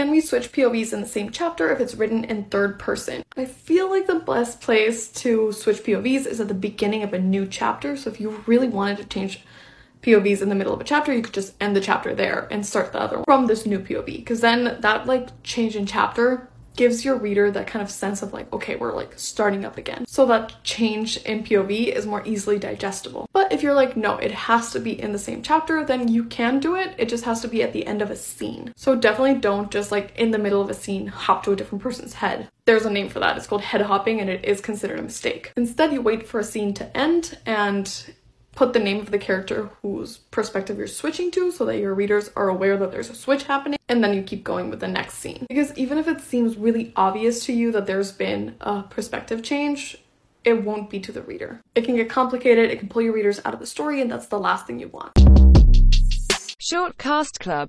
And we switch POVs in the same chapter if it's written in third person. I feel like the best place to switch POVs is at the beginning of a new chapter. So if you really wanted to change POVs in the middle of a chapter, you could just end the chapter there and start the other one from this new POV. Because then that like change in chapter gives your reader that kind of sense of like, okay, we're like starting up again. So that change in POV is more easily digestible. But if you're like, no, it has to be in the same chapter, then you can do it. It just has to be at the end of a scene. So definitely don't just like in the middle of a scene hop to a different person's head. There's a name for that. It's called head hopping and it is considered a mistake. Instead, you wait for a scene to end and put the name of the character whose perspective you're switching to so that your readers are aware that there's a switch happening and then you keep going with the next scene. Because even if it seems really obvious to you that there's been a perspective change, it won't be to the reader. It can get complicated, it can pull your readers out of the story, and that's the last thing you want. Short Cast Club